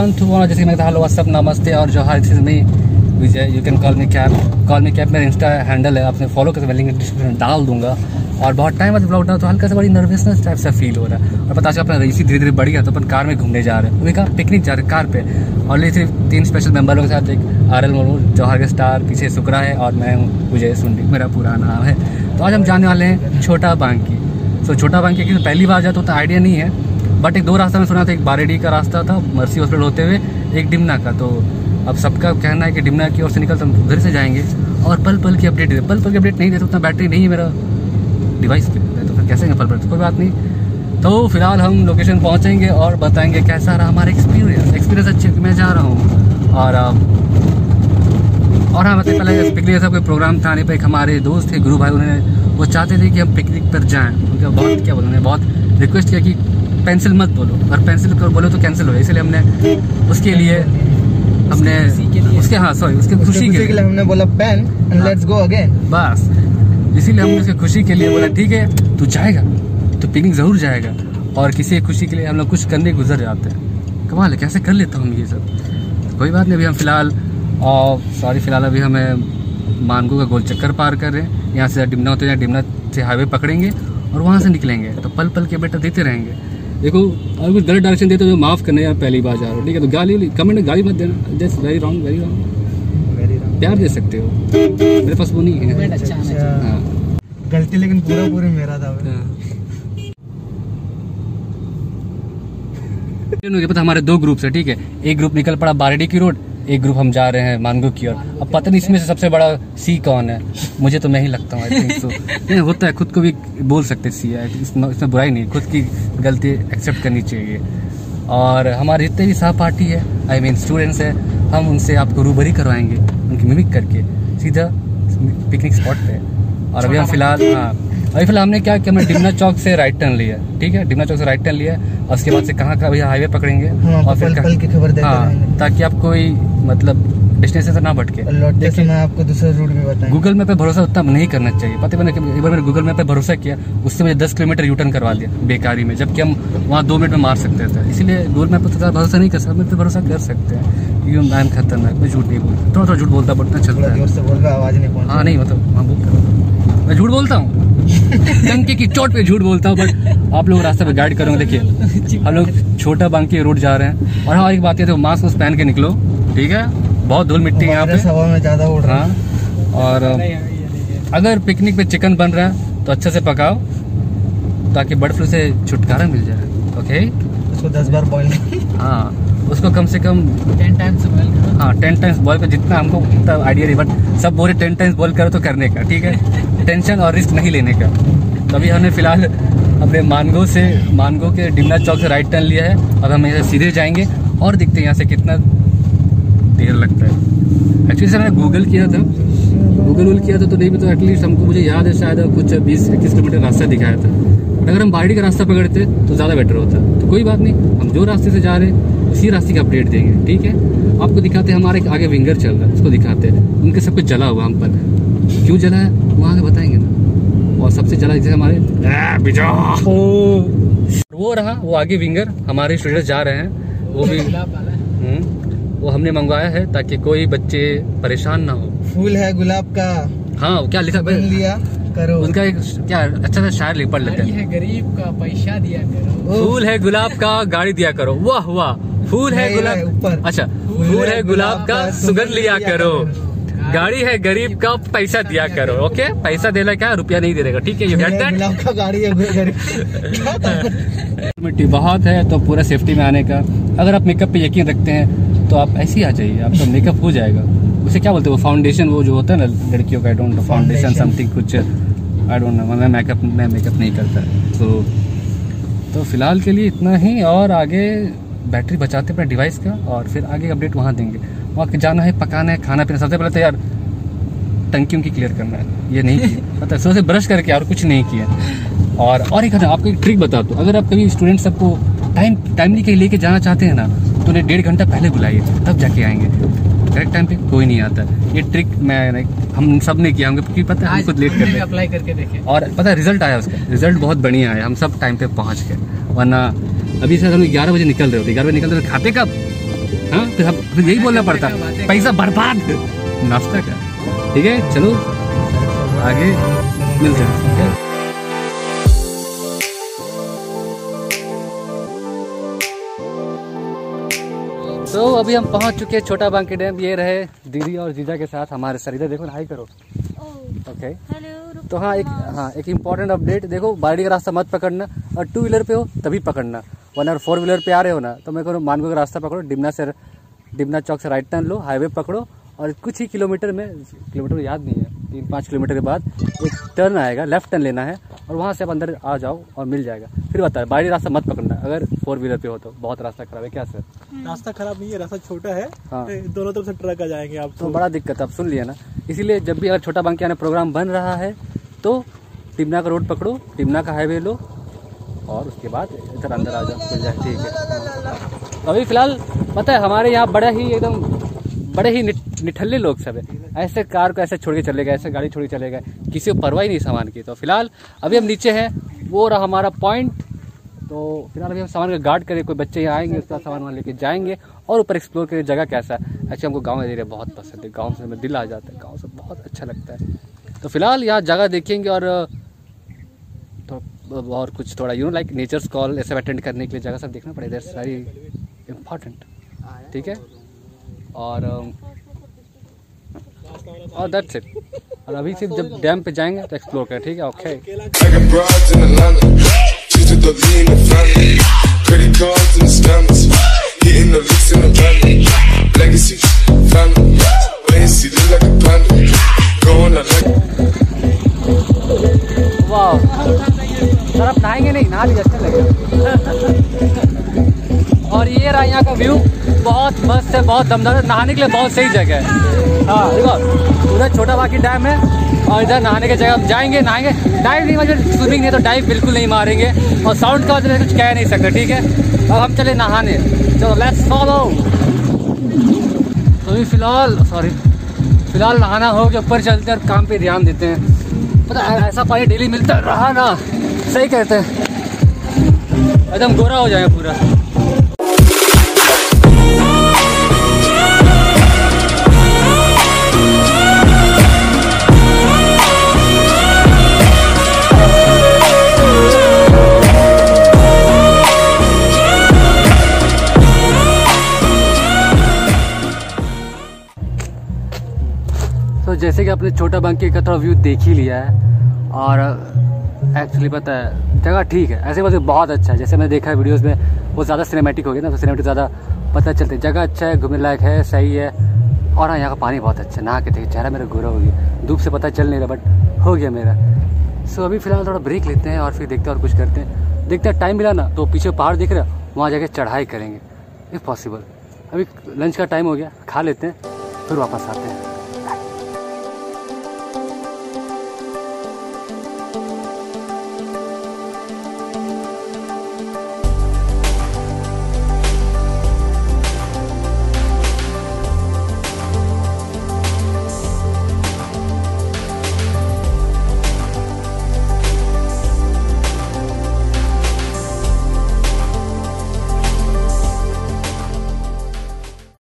One two one जैसे मैं hello what's up नमस्ते, और जो हर चीज़ में Vijay you can call me cab call me cab मेरा इंस्टा हैंडल है, आपने फॉलो करके लिंक डिस्क्रिप्शन डाल दूँगा। और बहुत टाइम बाद ब्लॉग डाल तो हल्का सा बड़ी नर्वसनेस टाइप सा फील हो रहा है। और पता चला, अपना रईसी धीरे धीरे बढ़ गया तो अपन कार में घूमने जा रहे हैं। उन्हें कहा पिकनिक जा रहे कार पे। और ये सिर्फ़ तीन स्पेशल मेंबरों के साथ एक आर एल मोनू जौहर के स्टार पीछे सुकरा है, और मैं हूँ विजय सुंडी मेरा पूरा नाम है। तो आज हम जाने वाले हैं छोटा बांकी। सो छोटा बांकी की पहली बार जाता तो आइडिया नहीं है। बट एक दो रास्ता में सुना था, एक बारेडी का रास्ता था, मर्सी हॉस्पिटल होते हुए, एक डिमना का। तो अब सबका कहना है कि डिमना की ओर से निकल तो हम उधर से जाएँगे। और पल पल की अपडेट दे, पल पल की अपडेट नहीं देते, उतना बैटरी नहीं है मेरा डिवाइस पे तो फिर कैसे पल पल? कोई बात नहीं। तो फ़िलहाल हम लोकेशन पहुँचेंगे और बताएँगे कैसा रहा हमारा एक्सपीरियंस एक्सपीरियंस अच्छे मैं जा रहा हूँ। और और हाँ मतलब पहले पिकनिक जैसा कोई प्रोग्राम था नहीं, पर एक हमारे दोस्त थे, गुरु भाई, उन्होंने, वो चाहते थे कि हम पिकनिक पर जाएँ। उनका बहुत, क्या बोलो उन्होंने बहुत रिक्वेस्ट किया कि पेंसिल मत बोलो। और पेंसिल कर बोलो तो कैंसिल हो इसलिए हमने उसके लिए हमने उसके हाँ सॉरी उसके खुशी के लिए। हमने बोला pen and let's go again बस। इसीलिए हमने उसके खुशी के लिए बोला ठीक है तू जाएगा तो पिकनिक ज़रूर जाएगा और किसी की खुशी के लिए हम लोग कुछ करने गुजर जाते हैं। कमाल है कैसे कर लेता हूँ ये सब? तो कोई बात नहीं अभी हम फ़िलहाल और सॉरी फ़िलहाल अभी हमें मानगू का गोल चक्कर पार कर रहे हैं। यहाँ से डिमना होते हैं डिमना से हाईवे पकड़ेंगे और वहाँ से निकलेंगे। तो पल पल के बेटा देते रहेंगे। देखो अगर कुछ गलत डायरेक्शन देते तो माफ़ करने यार पहली बार जा रहा हो ठीक है? तो गाली कमेंट में गाली मत देना just very wrong very wrong प्यार दे सकते हो। मेरे पास वो नहीं है। अच्छा हाँ गलती लेकिन पूरा पूरी मेरा था। पता हमारे दो ग्रुप्स है ठीक है? एक ग्रुप निकल पड़ा बारेडी की रोड एक ग्रुप हम जा रहे हैं मानगो की ओर। अब पता नहीं इसमें से सबसे बड़ा सी कौन है? मुझे तो मैं ही लगता हूँ आई थिंक सो नहीं होता है खुद को भी बोल सकते सी है। इसमें इसमें बुराई नहीं खुद की गलती एक्सेप्ट करनी चाहिए। और हमारे जितने भी सहपाठी है आई मीन स्टूडेंट्स है हम उनसे आपको रूबरी करवाएँगे उनकी मिमिक करके। सीधा पिकनिक स्पॉट पे। और अभी हम फ़िलहाल हाँ। अभी फ़िलहाल हमने क्या किया हमने डिमना चौक से राइट टर्न लिया ठीक है? डिमना चौक से राइट टर्न लिया और उसके बाद से कहाँ का भैया हाईवे पकड़ेंगे हाँ, और फिर पल- पल की खबर हाँ ताकि आप कोई मतलब डेस्टिनेशन से ना भटके। लौटते देखिए, समय आपको दूसरा रूट भी बताएँगे। गूगल मैप पे भरोसा उतना नहीं करना चाहिए। पता मैंने एक बार मैंने गूगल मैप पे भरोसा किया उससे मुझे दस किलोमीटर यू टर्न करवा दिया बेकारी में जबकि हम वहाँ दो मिनट में मार सकते थे। इसीलिए गूगल मैप पर तो भरोसा नहीं कर सकते मैं पे भरोसा कर सकते हैं। क्योंकि मैम खतरनाक मैं झूठ नहीं बोलता थोड़ा थोड़ा झूठ बोलता बट चलता है हाँ नहीं मतलब हाँ बोलता मैं झूठ बोलता हूँ। डंके की चोट पे झूठ बोलता हूँ बट आप लोग रास्ते पे गाइड करोगे देखिए। हम लोग छोटा बांकी रोड जा रहे हैं। और हाँ एक बात ये तो मास्क उस पहन के निकलो ठीक है? बहुत धूल मिट्टी है यहाँ पे। हवा में ज़्यादा उड़ रहा हाँ। और अगर पिकनिक पे चिकन बन रहा है तो अच्छे से पकाओ ताकि बर्ड फ्लू से छुटकारा मिल जाए ओके उसको दस बार बॉईल हाँ। उसको कम से कम टेन टाइम्स करो। हाँ टेन टाइम्स बॉयल कर जितना हमको उतना आइडिया नहीं बट सब बोले टेन टाइम्स बॉयल करो तो करने का ठीक है? टेंशन और रिस्क नहीं लेने का। तो अभी हमने फ़िलहाल अपने मानगो से मानगो के डिमना चौक से राइट टर्न लिया है। अब हम यहाँ सीधे जाएँगे और देखते हैं यहाँ से कितना देर लगता है। एक्चुअली सर मैंने गूगल किया था। गूगल वूगल किया था तो नहीं तो एटलीस्ट हमको मुझे याद है शायद कुछ बीस इक्कीस किलोमीटर रास्ता दिखाया था। बट अगर हम बाड़ी का रास्ता पकड़ते तो ज़्यादा बेटर होता। तो कोई बात नहीं हम जो रास्ते से जा रहे हैं उसी रास्ते का अपडेट देंगे ठीक है? आपको दिखाते हैं हमारे एक आगे विंगर चल रहा है उसको दिखाते हैं। उनके सब कुछ जला हुआ हम पर। क्यों जला है? वो आगे बताएँगे ना। और सबसे जला जैसे हमारे वो रहा वो आगे विंगर हमारे स्टूडेंट्स जा रहे हैं। वो भी हम्म, वो हमने मंगवाया है ताकि कोई बच्चे परेशान ना हो। फूल है गुलाब का। हाँ क्या लिखा बन लिया करो। उनका एक क्या अच्छा सा शायर लिख पढ़ लेते हैं। है गरीब का पैसा दिया करो। फूल है गुलाब का गाड़ी दिया करो। वाह वाह। फूल है गुलाब अच्छा फूल है गुलाब का सुगंध लिया करो। गाड़ी है गरीब का पैसा दिया करो ओके? पैसा देना क्या? रुपया नहीं देगा ठीक है यू गेट दैट गाड़ी है गरीब मिट्टी बहुत है तो पूरा सेफ्टी में आने का। अगर आप मेकअप पे यकीन रखते हैं तो आप ऐसे ही आ जाइए आपका मेकअप हो जाएगा। उसे क्या बोलते हैं वो फाउंडेशन वो जो होता है ना लड़कियों का I don't know foundation something कुछ आई डोंट नो मैं मेकअप मैं मेकअप नहीं करता। तो तो फ़िलहाल के लिए इतना ही और आगे बैटरी बचाते अपने डिवाइस का और फिर आगे अपडेट वहाँ देंगे। वहाँ जाना है पकाना है खाना पीना सबसे पहले तो यार टंकी उनकी क्लियर करना है। ये नहीं किया। पता है से ब्रश करके और कुछ नहीं किया। और और एक आपको एक ट्रिक बता दो। अगर आप कभी स्टूडेंट सबको टाइम टाइमली कहीं लेके जाना चाहते हैं ना तो उन्हें डेढ़ घंटा पहले बुलाइए तब जाके आएँगे। करेक्ट टाइम पे कोई नहीं आता। ये ट्रिक मैं हम सबने किया। होंगे क्योंकि पता है लेट करते हैं। अप्लाई करके देखे। और पता है रिज़ल्ट आया उसका। रिज़ल्ट बहुत बढ़िया आया। हम सब टाइम पे पहुँच गए। वरना अभी शायद हम ग्यारह बजे निकल रहे होते ग्यारह बजे निकल रहे खाते कब? हाँ फिर हम फिर यही बोलना पड़ता। पैसा बर्बाद। नाश्ता का ठीक है चलो। आगे मिलते हैं तो अभी हम पहुँच चुके हैं छोटा बांकी डैम। ये रहे दीदी और जीजा के साथ हमारे सर। इधर देखो ना हाई करो। ओके हेलो तो हाँ एक हाँ एक इंपॉर्टेंट अपडेट देखो बाड़ी का रास्ता मत पकड़ना और टू व्हीलर पे हो तभी पकड़ना। वरना फोर व्हीलर पे आ रहे हो ना तो मैं करो मानगो का रास्ता पकड़ो डिमना से डिमना चौक से राइट टर्न लो हाईवे पकड़ो और कुछ ही किलोमीटर में किलोमीटर में याद नहीं है तीन पाँच किलोमीटर के बाद एक टर्न आएगा लेफ़्ट टर्न लेना है और वहाँ से आप अंदर आ जाओ और मिल जाएगा। फिर बताए बाड़ी रास्ता मत पकड़ना अगर फोर व्हीलर पे हो तो बहुत रास्ता खराब है क्या सर रास्ता खराब नहीं है रास्ता छोटा है हाँ। दोनों तरफ़ से ट्रक आ जाएँगे आप तो बड़ा दिक्कत है, आप सुन लिया ना। इसीलिए जब भी अगर छोटा बांकी आने प्रोग्राम बन रहा है तो टिमना का रोड पकड़ो टिमना का हाईवे लो और उसके बाद इधर अंदर आ जाओ ठीक है। अभी फ़िलहाल, पता है, हमारे यहाँ बड़ा ही एकदम, बड़े ही निठ- निठल्ले लोग सब है। ऐसे कार को ऐसे छोड़ के चले गए, ऐसे गाड़ी छोड़ के चले गए, किसी को परवाह ही नहीं सामान की। तो फ़िलहाल, अभी हम नीचे हैं, वो रहा हमारा पॉइंट तो फ़िलहाल अभी हम सामान का गार्ड करें कोई बच्चे यहाँ आएँगे, उसका सामान वहाँ लेके जाएँगे और ऊपर एक्सप्लोर करें जगह कैसा है। एक्चुअली हमको गाँव एरिया बहुत पसंद है, गाँव से हमें दिल आ जाता है, गाँव से बहुत अच्छा लगता है। तो फ़िलहाल यहाँ जगह देखेंगे और और कुछ थोड़ा you know like nature's call ऐसे अटेंड करने के लिए जगह सब देखना पड़ेगा दैट्स वेरी इंपॉर्टेंट ठीक है? और और दैट्स इट और अभी सिर्फ़ जब डैम पे जाएँगे तो एक्सप्लोर करें, ठीक है? ओके I नहाएँगे नहीं नहा लीजिए अच्छा लगेगा और ये रहा यहाँ का व्यू बहुत मस्त है, बहुत दमदार है। नहाने के लिए बहुत सही जगह है। हाँ देखो उधर छोटा बाकी डैम है और इधर नहाने की जगह जाएँगे, नहाएँगे। डाइव नहीं मतलब स्विमिंग नहीं तो डाइव बिल्कुल नहीं मारेंगे। और साउंड का वजह कुछ कह नहीं सकते, ठीक है? अब हम चले नहाने। चलो लेट्स फॉलो तो अभी फ़िलहाल सॉरी फ़िलहाल नहाना हो के ऊपर चलते हैं और काम पे ध्यान देते हैं। पता ऐसा पानी डेली मिलता रहा ना। सही कहते हैं। एकदम गोरा हो जाएगा पूरा। तो जैसे कि आपने छोटा बांकी का थोड़ा व्यू देख ही लिया है और एक्चुअली पता है, जगह ठीक है, ऐसे वैसे बहुत अच्छा है। जैसे मैंने देखा है वीडियोस में, वो ज़्यादा सिनेमेटिक हो गया ना तो सिनेमेटिक ज़्यादा पता चलते जगह अच्छा है, घूमने लायक है, सही है। और हाँ यहाँ का पानी बहुत अच्छा है। नहा के देखिए चेहरा मेरा गोरा हो गया। धूप से पता चल नहीं रहा बट हो गया मेरा। सो अभी फ़िलहाल थोड़ा ब्रेक लेते हैं और फिर देखते हैं और कुछ करते हैं। देखते हैं टाइम मिला ना तो पीछे पहाड़ दिख रहा है, वहाँ जाके चढ़ाई करेंगे। इफ़ पॉसिबल अभी लंच का टाइम हो गया, खा लेते हैं, फिर वापस आते हैं।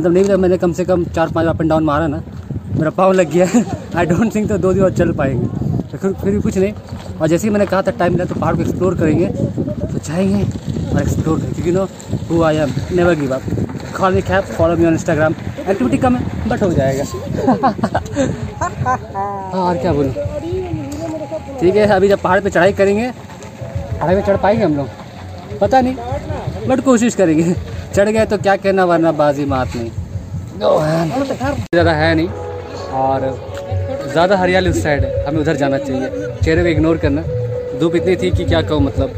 मतलब नहीं, मैंने कम से कम चार पाँच अप एंड डाउन मारा ना, मेरा पाँव लग गया। आई डोंट थिंक तो दो दिन और चल पाएँगे। तो फिर फिर भी कुछ नहीं। और जैसे ही मैंने कहा था टाइम मिला तो पहाड़ को एक्सप्लोर करेंगे। तो जाएँगे और एक्सप्लोर करेंगे। क्योंकि no who I am never give up call me cap follow me on Instagram activity कम है बट हो जाएगा। हाँ और क्या बोलूँ? ठीक है, अभी जब पहाड़ पे चढ़ाई करेंगे, पहाड़ पे चढ़ पाएँगे हम लोग? पता नहीं बट कोशिश करेंगे। चढ़ गए तो क्या कहना वरना बाजी मात नहीं। ज़्यादा है नहीं और ज़्यादा हरियाली उस साइड है। हमें उधर जाना चाहिए। चेहरे को इग्नोर करना। धूप इतनी थी कि क्या कहूँ मतलब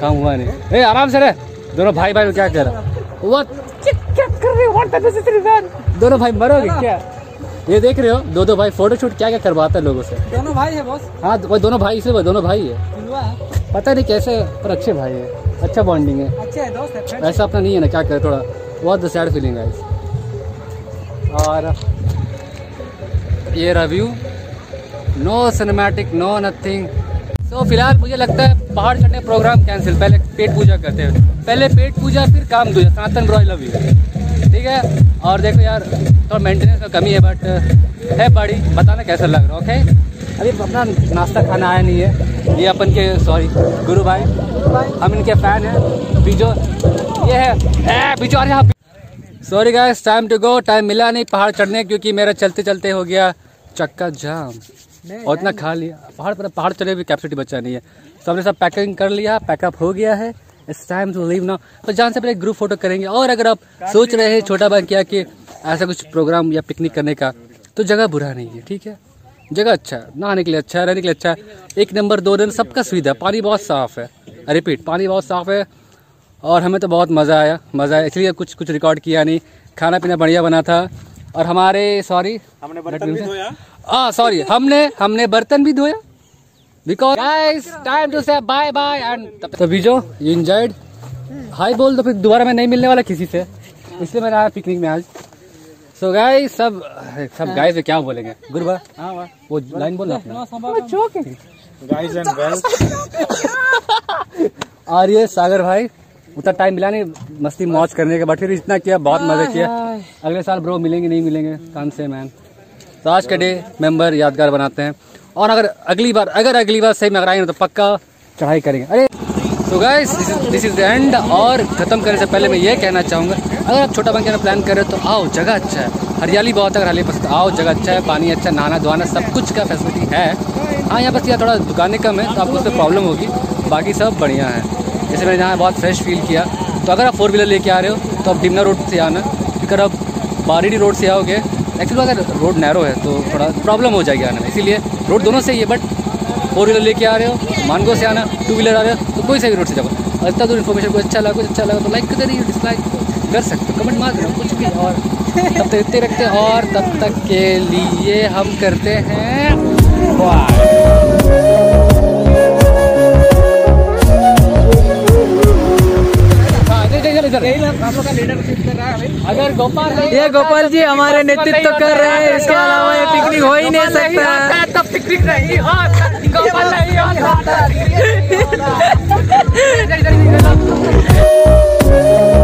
काम हुआ नहीं। ए आराम से रहे। दोनों भाई भाई क्या कर रहा? वो क्या कर रहे हो. दोनों भाई मरोगे क्या? ये देख रहे हो? दो दो भाई फ़ोटो शूट क्या क्या करवाता है लोगों से? दोनों भाई है बॉस हाँ दोनों भाई वो दोनों भाई है। पता नहीं कैसे पर अच्छे भाई है। अच्छा बॉन्डिंग है। अच्छे है दोस्त है ऐसा अपना नहीं है ना क्या करे थोड़ा बहुत सैड फीलिंग है। और ये review no cinematic no nothing तो फ़िलहाल मुझे लगता है पहाड़ चढ़ने प्रोग्राम कैंसिल पहले पेट पूजा करते हैं। पहले पेट पूजा फिर काम दूजा Sanatan bro I love you ठीक ठीक है? और देखो यार थोड़ा मेंटेनेंस का कमी है बट है बड़ी बताना कैसा लग रहा है ओके अभी अपना नाश्ता खाना आया नहीं है। ये अपन के सॉरी गुरु भाई। हम इनके फ़ैन हैं। बीजो ये है। बीजो अरे यहाँ sorry guys time to go time मिला नहीं पहाड़ चढ़ने क्योंकि मेरा चलते चलते हो गया चक्का जाम। और इतना खा लिया। पहाड़ पर पहाड़ चढ़े भी कैपेसिटी बचा नहीं है। तो हमने सब पैकिंग कर लिया पैकअप हो गया है। It's time to leave now तो जान से पहले ग्रुप फ़ोटो करेंगे। और अगर आप सोच रहे हैं छोटा बन किया कि ऐसा कुछ प्रोग्राम या पिकनिक करने का तो जगह बुरा नहीं है ठीक है? जगह अच्छा है नहाने के लिए अच्छा है रहने के लिए अच्छा है। एक नंबर दो दिन सबका सुविधा पानी बहुत साफ़ है। रिपीट पानी बहुत साफ़ है और हमें तो बहुत मज़ा आया मज़ा आया। इसलिए कुछ कुछ रिकॉर्ड किया नहीं। खाना पीना बढ़िया बना था और हमारे सॉरी हमने बर्तन भी धोया। हाँ सॉरी हमने हमने बर्तन भी धोया। Because guys time to say bye bye and तो बीजो यू एंजॉयड हाय बोल तो फिर दोबारा मैं नहीं मिलने वाला किसी से। इसलिए मैं आया पिकनिक में आज। सो गाइस सब सब गाइस क्या बोलेंगे? गुरुबा वो लाइन बोल गाइस एंड गर्ल्स और ये सागर भाई उतना टाइम मिला नहीं मस्ती मौज करने के बट फिर इतना किया बहुत मज़ा किया। अगले साल ब्रो मिलेंगे नहीं मिलेंगे कान से मैन तो आज का डे मेंबर यादगार बनाते हैं। और अगर अगली बार अगर अगली बार सही में अगर आएँगे तो पक्का चढ़ाई करेंगे। अरे तो guys this is the end और खत्म करने से पहले मैं ये कहना चाहूँगा, अगर आप छोटा बन प्लान कर रहे हो तो आओ, जगह अच्छा है। हरियाली बहुत है हरियाली पसंद आओ, जगह अच्छा है, पानी अच्छा नहाना धोना सब कुछ का फैसिलिटी है। हाँ यहाँ बस यहाँ थोड़ा दुकानें कम है तो आपको उसमें प्रॉब्लम होगी, बाकी सब बढ़िया है। जैसे मैंने यहाँ बहुत फ्रेश फील किया तो अगर आप फोर व्हीलर लेके आ रहे हो तो आप डिमना रोड से आना अगर आप बारीडी रोड से आओगे एक्चुअली अगर रोड नैरो है तो थोड़ा प्रॉब्लम हो जाएगी आने में। इसीलिए रोड दोनों सही है बट फोर व्हीलर लेके आ रहे हो मानगो से आना टू व्हीलर आ रहा तो कोई सा भी रोड से जाओ। इतना दूर इन्फॉर्मेशन को अच्छा लगा, कुछ अच्छा लगा तो लाइक कर रही डिसलाइक कर सकते हो। कमेंट मार देना, कुछ भी और। तब तक इतने रखते हैं और तब तक के लिए हम करते हैं। अगर गोपाल ये गोपाल जी हमारे नेतृत्व कर रहे हैं इसके अलावा ये पिकनिक हो ही नहीं सकता। तब पिकनिक नहीं गोपाल नहीं